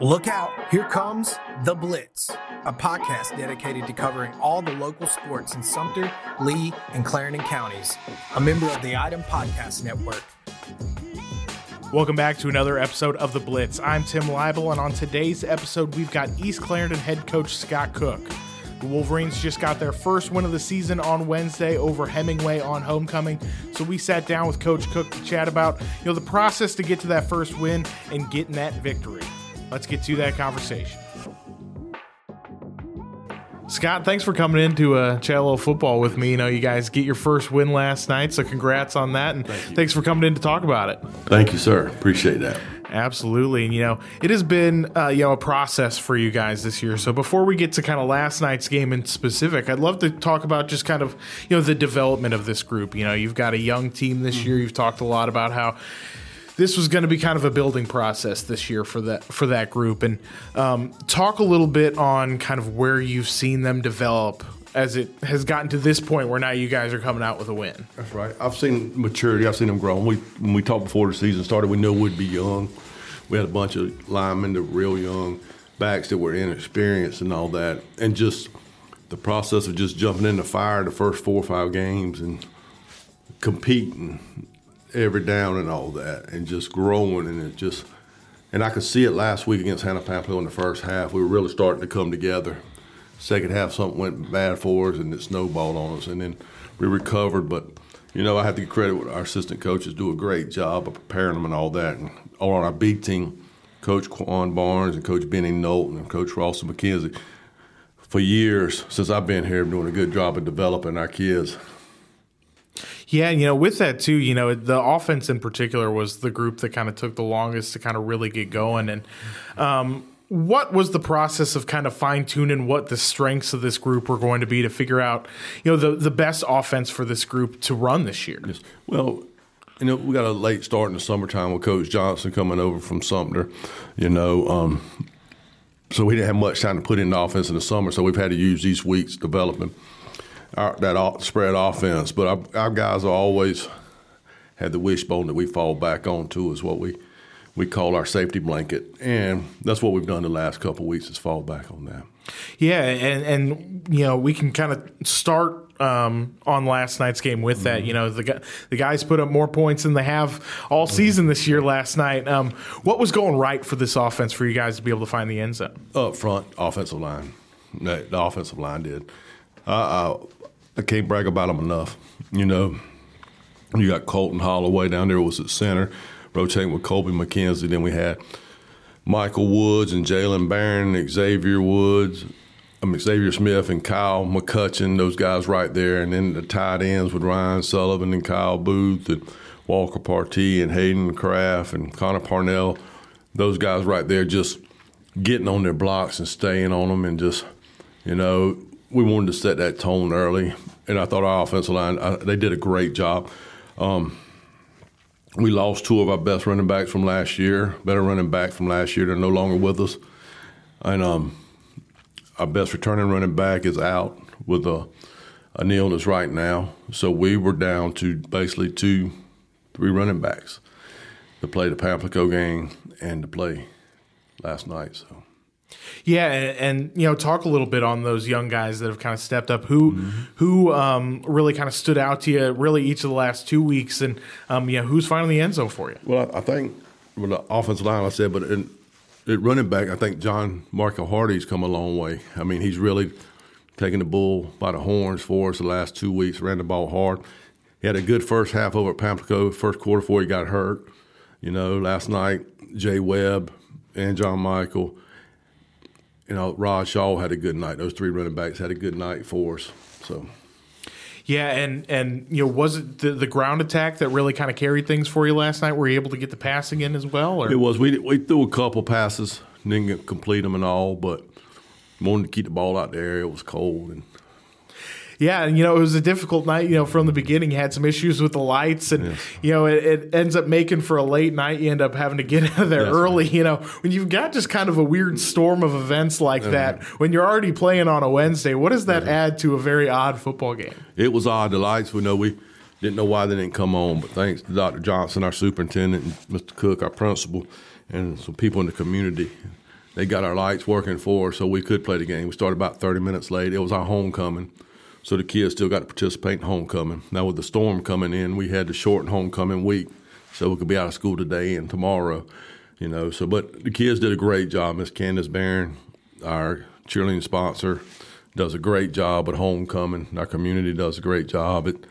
Look out, here comes The Blitz, a podcast dedicated to covering all the local sports in Sumter, Lee, and Clarendon counties. A member of the Item Podcast Network. Welcome back to another episode of The Blitz. I'm Tim Leibel, and on today's episode, we've got East Clarendon head coach Scott Cook. The Wolverines just got their first win of the season on Wednesday over Hemingway on homecoming. So we sat down with Coach Cook to chat about, you know, the process to get to that first win and getting that victory. Let's get to that conversation. Scott, thanks for coming in to uh, chat a little football with me. You know, you guys get your first win last night, so congrats on that, and Thank thanks for coming in to talk about it. Thank you, sir. Appreciate that. Absolutely, and you know, it has been uh, you know a process for you guys this year. So before we get to kind of last night's game in specific, I'd love to talk about just kind of you know the development of this group. You know, you've got a young team this mm-hmm. year. You've talked a lot about how this was going to be kind of a building process this year for that for that group, and um, talk a little bit on kind of where you've seen them develop as it has gotten to this point where now you guys are coming out with a win. That's right. I've seen maturity. I've seen them grow. When we when we talked before the season started, we knew we'd be young. We had a bunch of linemen that were real young, backs that were inexperienced and all that, and just the process of just jumping in the fire the first four or five games and competing every down and all that, and just growing, and it just, and I could see it last week against Hannah Pamplico in the first half. We were really starting to come together. Second half, something went bad for us, and it snowballed on us, and then we recovered. But you know, I have to give credit with our assistant coaches do a great job of preparing them and all that. And all on our B team, Coach Quan Barnes and Coach Benny Knowlton and Coach Ross McKenzie, for years since I've been here, doing a good job of developing our kids yeah, you know, with that too, you know, the offense in particular was the group that kind of took the longest to kind of really get going. And um, what was the process of kind of fine tuning what the strengths of this group were going to be to figure out, you know, the the best offense for this group to run this year? Yes. Well, you know, we got a late start in the summertime with Coach Johnson coming over from Sumter. You know, um, so we didn't have much time to put in the offense in the summer. So we've had to use these weeks developing our, that spread offense. But our, our guys always had the wishbone that we fall back on to is what we we call our safety blanket, and that's what we've done the last couple weeks is fall back on that. Yeah, and and you know we can kind of start um, on last night's game with that. Mm-hmm. You know the the guys put up more points than they have all mm-hmm. season this year. Last night, um, what was going right for this offense for you guys to be able to find the end zone? Up front, offensive line. The offensive line did. Uh, I can't brag about them enough. You know, you got Colton Holloway down there was at center, rotating with Colby McKenzie. Then we had Michael Woods and Jalen Barron, Xavier Woods, Xavier Smith and Kyle McCutcheon, those guys right there. And then the tight ends with Ryan Sullivan and Kyle Booth and Walker Partee and Hayden Kraft and Connor Parnell. Those guys right there just getting on their blocks and staying on them and just, you know, we wanted to set that tone early, and I thought our offensive line I, they did a great job. Um, we lost two of our best running backs from last year, better running back from last year. They're no longer with us, and um, our best returning running back is out with a an illness right now. So we were down to basically two, three running backs to play the Pamplico game and to play last night. So. Yeah, and, and, you know, talk a little bit on those young guys that have kind of stepped up. Who mm-hmm. who um, really kind of stood out to you? Really, each of the last two weeks, and um, yeah, who's finding the end zone for you? Well, I think with the offensive line, I said, but in, at running back, I think John Marco Hardy's come a long way. I mean, he's really taken the bull by the horns for us the last two weeks. Ran the ball hard. He had a good first half over at Pamplico, first quarter before he got hurt. You know, last night Jay Webb and John Michael you know, Rod Shaw had a good night. Those three running backs had a good night for us. So. Yeah, and and you know, was it the, the ground attack that really kind of carried things for you last night? Were you able to get the passing in as well? Or? It was. We we threw a couple passes, didn't complete them and all, but wanted to keep the ball out there. It was cold, and yeah, and you know it was a difficult night. You know from the beginning, you had some issues with the lights, and yes. you know it, it, ends up making for a late night. You end up having to get out of there yes, early. Man. You know when you've got just kind of a weird storm of events like that, when you're already playing on a Wednesday, what does that add to a very odd football game? It was odd. The lights, we know we didn't know why they didn't come on, but thanks to Dr. Johnson, our superintendent, and Mr. Cook, our principal, and some people in the community they got our lights working for us so we could play the game. We started about 30 minutes late. It was our homecoming. So the kids still got to participate in homecoming. Now with the storm coming in, we had to shorten homecoming week so we could be out of school today and tomorrow. You know, so but the kids did a great job. Miss Candace Barron, our cheerleading sponsor, does a great job at homecoming. Our community does a great job. It,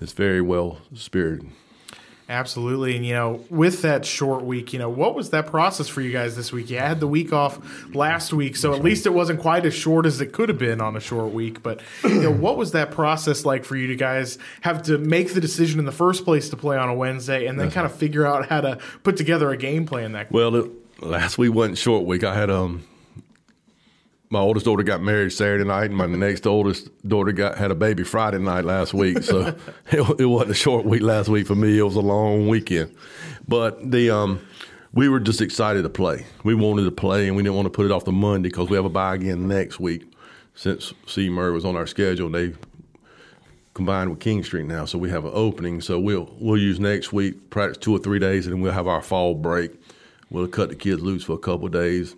it's very well spirited. Absolutely. And, you know, with that short week, you know, what was that process for you guys this week? You had the week off last week, so at least it wasn't quite as short as it could have been on a short week. But, you know, what was that process like for you to guys have to make the decision in the first place to play on a Wednesday and then kind of figure out how to put together a game plan that Well, it, last week wasn't short week. I had um my oldest daughter got married Saturday night, and my next oldest daughter got had a baby Friday night last week. So it, it, wasn't a short week last week for me. It was a long weekend. But the um, we were just excited to play. We wanted to play, and we didn't want to put it off the Monday because we have a bye again next week. Since C. Murray was on our schedule, they combined with Kingstree now, so we have an opening. So we'll we'll use next week practice two or three days, and then we'll have our fall break. We'll cut the kids loose for a couple of days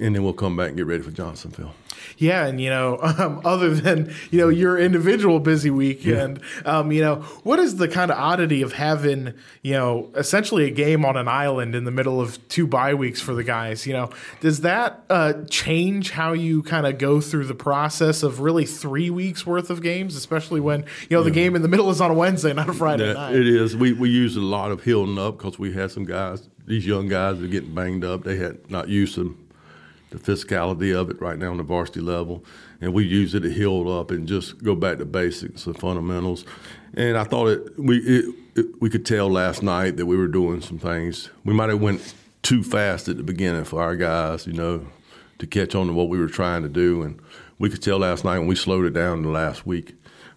and then we'll come back and get ready for Johnsonville. Yeah, and you know, um, other than you know your individual busy weekend, yeah. um, you know, what is the kind of oddity of having you know essentially a game on an island in the middle of two bye weeks for the guys? You know, does that uh, change how you kind of go through the process of really three weeks worth of games, especially when you know the game in the middle is on a Wednesday, not a Friday yeah, night? It is. We we use a lot of healing up because we had some guys. These young guys are getting banged up. They had not used to the physicality of it right now on the varsity level, and we use it to heal up and just go back to basics and fundamentals. And I thought it we it, it, we could tell last night that we were doing some things. We might have went too fast at the beginning for our guys, you know, to catch on to what we were trying to do, and we could tell last night when we slowed it down the last week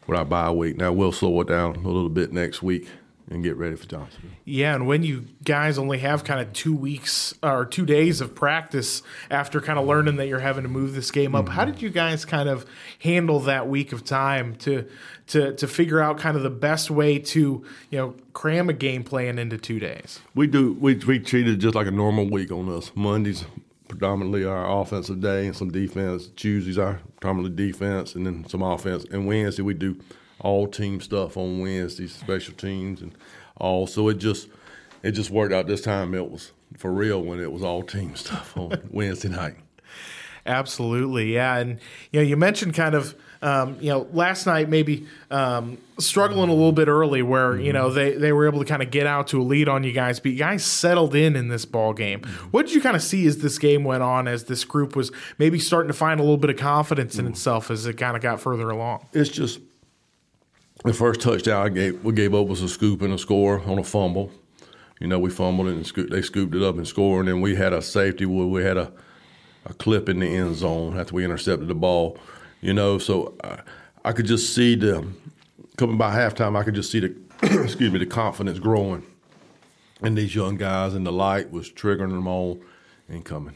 with our bye week. Now we'll slow it down a little bit next week and get ready for Johnsonville. Yeah, and when you guys only have kind of two weeks or two days of practice after kind of learning that you're having to move this game up, mm-hmm. how did you guys kind of handle that week of time to to to figure out kind of the best way to you know cram a game plan into two days? We do we we treat it just like a normal week on us. Mondays predominantly our offensive day and some defense. Tuesdays our predominantly defense and then some offense. And Wednesday we do all team stuff on Wednesdays, special teams, and all. So it just it just worked out this time. It was for real when it was all team stuff on Wednesday night. Absolutely, yeah, and you know you mentioned kind of um, you know last night maybe um, struggling a little bit early where mm-hmm. you know they, they were able to kind of get out to a lead on you guys, but you guys settled in in this ball game. Mm-hmm. What did you kind of see as this game went on, as this group was maybe starting to find a little bit of confidence in mm-hmm. itself as it kind of got further along? It's just the first touchdown I gave, we gave up was a scoop and a score on a fumble. You know, we fumbled it and scoop, they scooped it up and scored. And then we had a safety where we had a, a clip in the end zone after we intercepted the ball. You know, so I, I could just see the coming by halftime. I could just see the excuse me the confidence growing in these young guys, and the light was triggering them on and coming.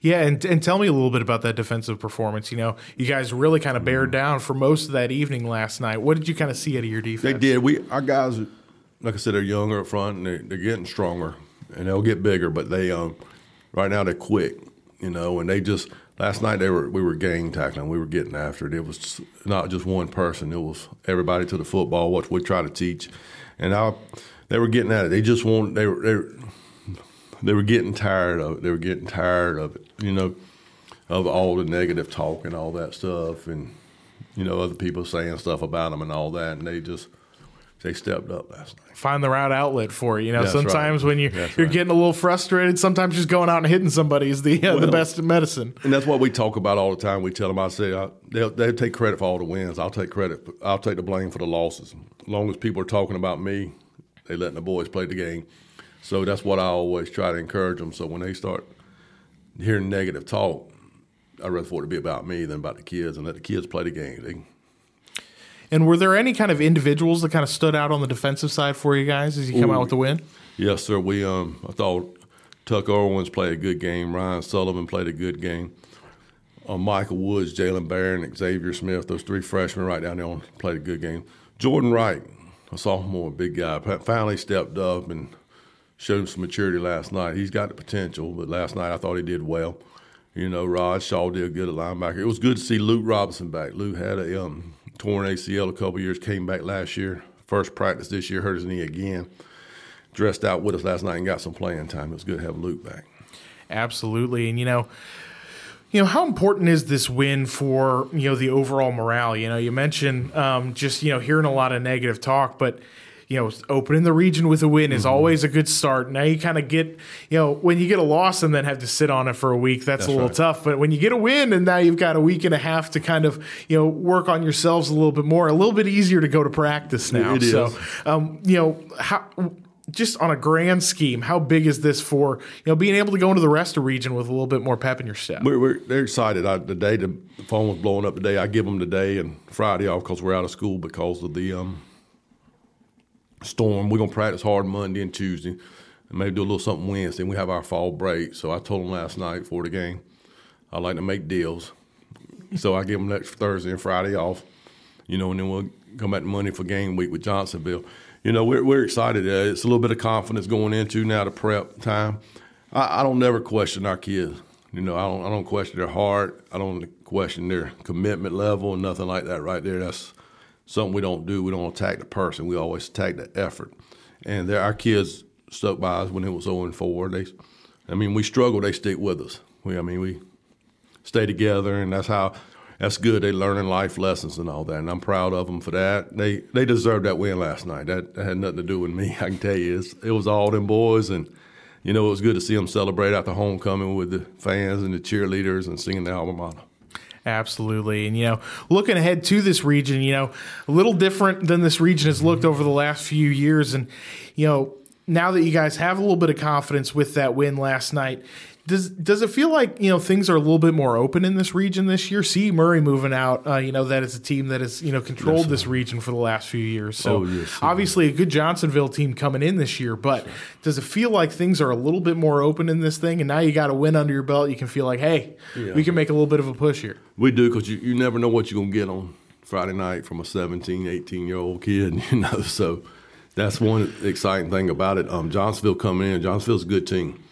Yeah, and, and tell me a little bit about that defensive performance. You know, you guys really kind of bared down for most of that evening last night. What did you kind of see out of your defense? They did. We our guys, like I said, they're younger up front and they're, they're getting stronger, and they'll get bigger. But they, um, right now, they're quick. You know, and they just last night they were we were gang tackling. We were getting after it. It was not just one person. It was everybody to the football. What we try to teach, and I, they were getting at it. They just want they were they. Were, they were getting tired of it. They were getting tired of it, you know, of all the negative talk and all that stuff, and you know, other people saying stuff about them and all that, and they just they stepped up last night. Find the right outlet for it. You know, That's sometimes right. when you That's you're right. getting a little frustrated, sometimes just going out and hitting somebody is the uh, well, the best medicine. And that's what we talk about all the time. We tell them, I say, I, they'll they take credit for all the wins. I'll take credit. I'll take the blame for the losses. As long as people are talking about me, they letting the boys play the game. So that's what I always try to encourage them. So when they start hearing negative talk, I'd rather for it to be about me than about the kids and let the kids play the game. They, and were there any kind of individuals that kind of stood out on the defensive side for you guys as you come Ooh, out with the win? Yes, sir. We um, I thought Tuck Owens played a good game. Ryan Sullivan played a good game. Uh, Michael Woods, Jalen Barron, Xavier Smith, those three freshmen right down there played a good game. Jordan Wright, a sophomore, a big guy, finally stepped up and – showed him some maturity last night. He's got the potential, but last night I thought he did well. You know, Rod Shaw did good at linebacker. It was good to see Luke Robinson back. Luke had a um, torn ACL a couple years, came back last year. First practice this year, hurt his knee again. Dressed out with us last night and got some playing time. It was good to have Luke back. Absolutely, and you know, you know how important is this win for you know the overall morale? You know, you mentioned um, just you know hearing a lot of negative talk, but you know, opening the region with a win is mm-hmm. always a good start. Now you kind of get, you know, when you get a loss and then have to sit on it for a week, that's, that's a little right. tough. But when you get a win and now you've got a week and a half to kind of, you know, work on yourselves a little bit more, a little bit easier to go to practice now. It so, um, you know, how just on a grand scheme, how big is this for you know being able to go into the rest of the region with a little bit more pep in your step? We're, we're they're excited. I, the day the phone was blowing up today, I give them today and Friday off because we're out of school because of the um, storm. We're gonna practice hard Monday and Tuesday, and maybe do a little something Wednesday. We have our fall break. So I told them last night before the game, I like to make deals. so I give them next Thursday and Friday off, you know, and then we'll come back Monday for game week with Johnsonville. You know, we're we're excited. Uh, it's a little bit of confidence going into now the prep time. I, I don't never question our kids. You know, I don't I don't question their heart. I don't question their commitment level nothing like that. Right there, that's something we don't do. We don't attack the person. We always attack the effort. And there, our kids stuck by us when it was 0 and 4. They, I mean, we struggle. They stick with us. We, I mean, we stay together, and that's how. That's good. They learning life lessons and all that, and I'm proud of them for that. They they deserved that win last night. That, that had nothing to do with me. I can tell you, it's, it was all them boys, and you know it was good to see them celebrate after homecoming with the fans and the cheerleaders and singing the alma mater. Absolutely. And, you know, looking ahead to this region, you know, a little different than this region has looked over the last few years. And, you know, now that you guys have a little bit of confidence with that win last night, does does it feel like you know things are a little bit more open in this region this year? See Murray moving out. Uh, you know that is a team that has you know controlled yes, this region for the last few years. So oh, yes, obviously a good Johnsonville team coming in this year. But does it feel like things are a little bit more open in this thing? And now you got a win under your belt. You can feel like, hey, yeah. we can make a little bit of a push here. We do because you, you never know what you're gonna get on Friday night from a 17, 18 year old kid. You know, so that's one exciting thing about it. Um, Johnsonville coming in. Johnsonville's a good team.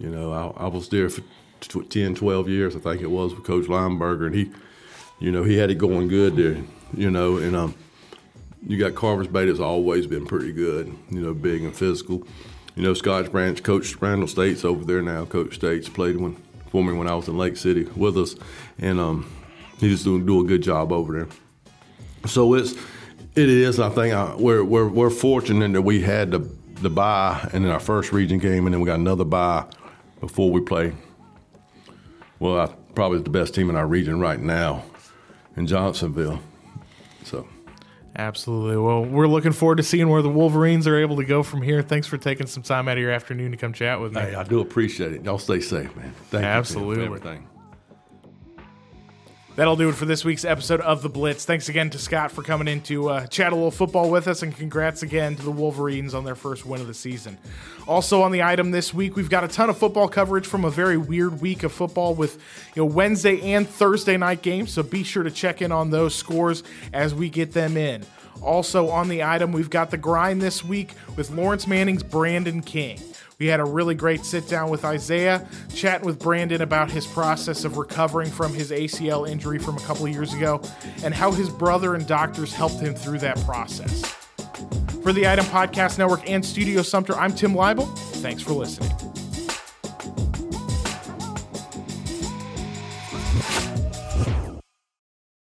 You know, I, I was there for 10, 12 years, I think it was, with Coach Lineberger, and he, you know, he had it going good there, you know, and um, you got Carver's Bay that's always been pretty good, you know, big and physical. You know, Scott's Branch, Coach Randall States over there now. Coach States played when, for me when I was in Lake City with us, and um, he's doing do a good job over there. So it's it is. I think I, uh, we're, we're we're fortunate that we had the the bye in our first region game, and then we got another bye before we play. Well, I, probably the best team in our region right now in Johnsonville. So. Absolutely. Well, we're looking forward to seeing where the Wolverines are able to go from here. Thanks for taking some time out of your afternoon to come chat with me. Hey, I do appreciate it. Y'all stay safe, man. Thank Absolutely. you for everything. That'll do it for this week's episode of The Blitz. Thanks again to Scott for coming in to uh, chat a little football with us, and congrats again to the Wolverines on their first win of the season. Also on the item this week, we've got a ton of football coverage from a very weird week of football with you know Wednesday and Thursday night games, so be sure to check in on those scores as we get them in. Also on the item, we've got the grind this week with Laurence Manning's Brandon King. We had a really great sit down with Isaiah, chatting with Brandon about his process of recovering from his ACL injury from a couple years ago and how his brother and doctors helped him through that process. For the Item Podcast Network and Studio Sumter, I'm Tim Leibel. Thanks for listening.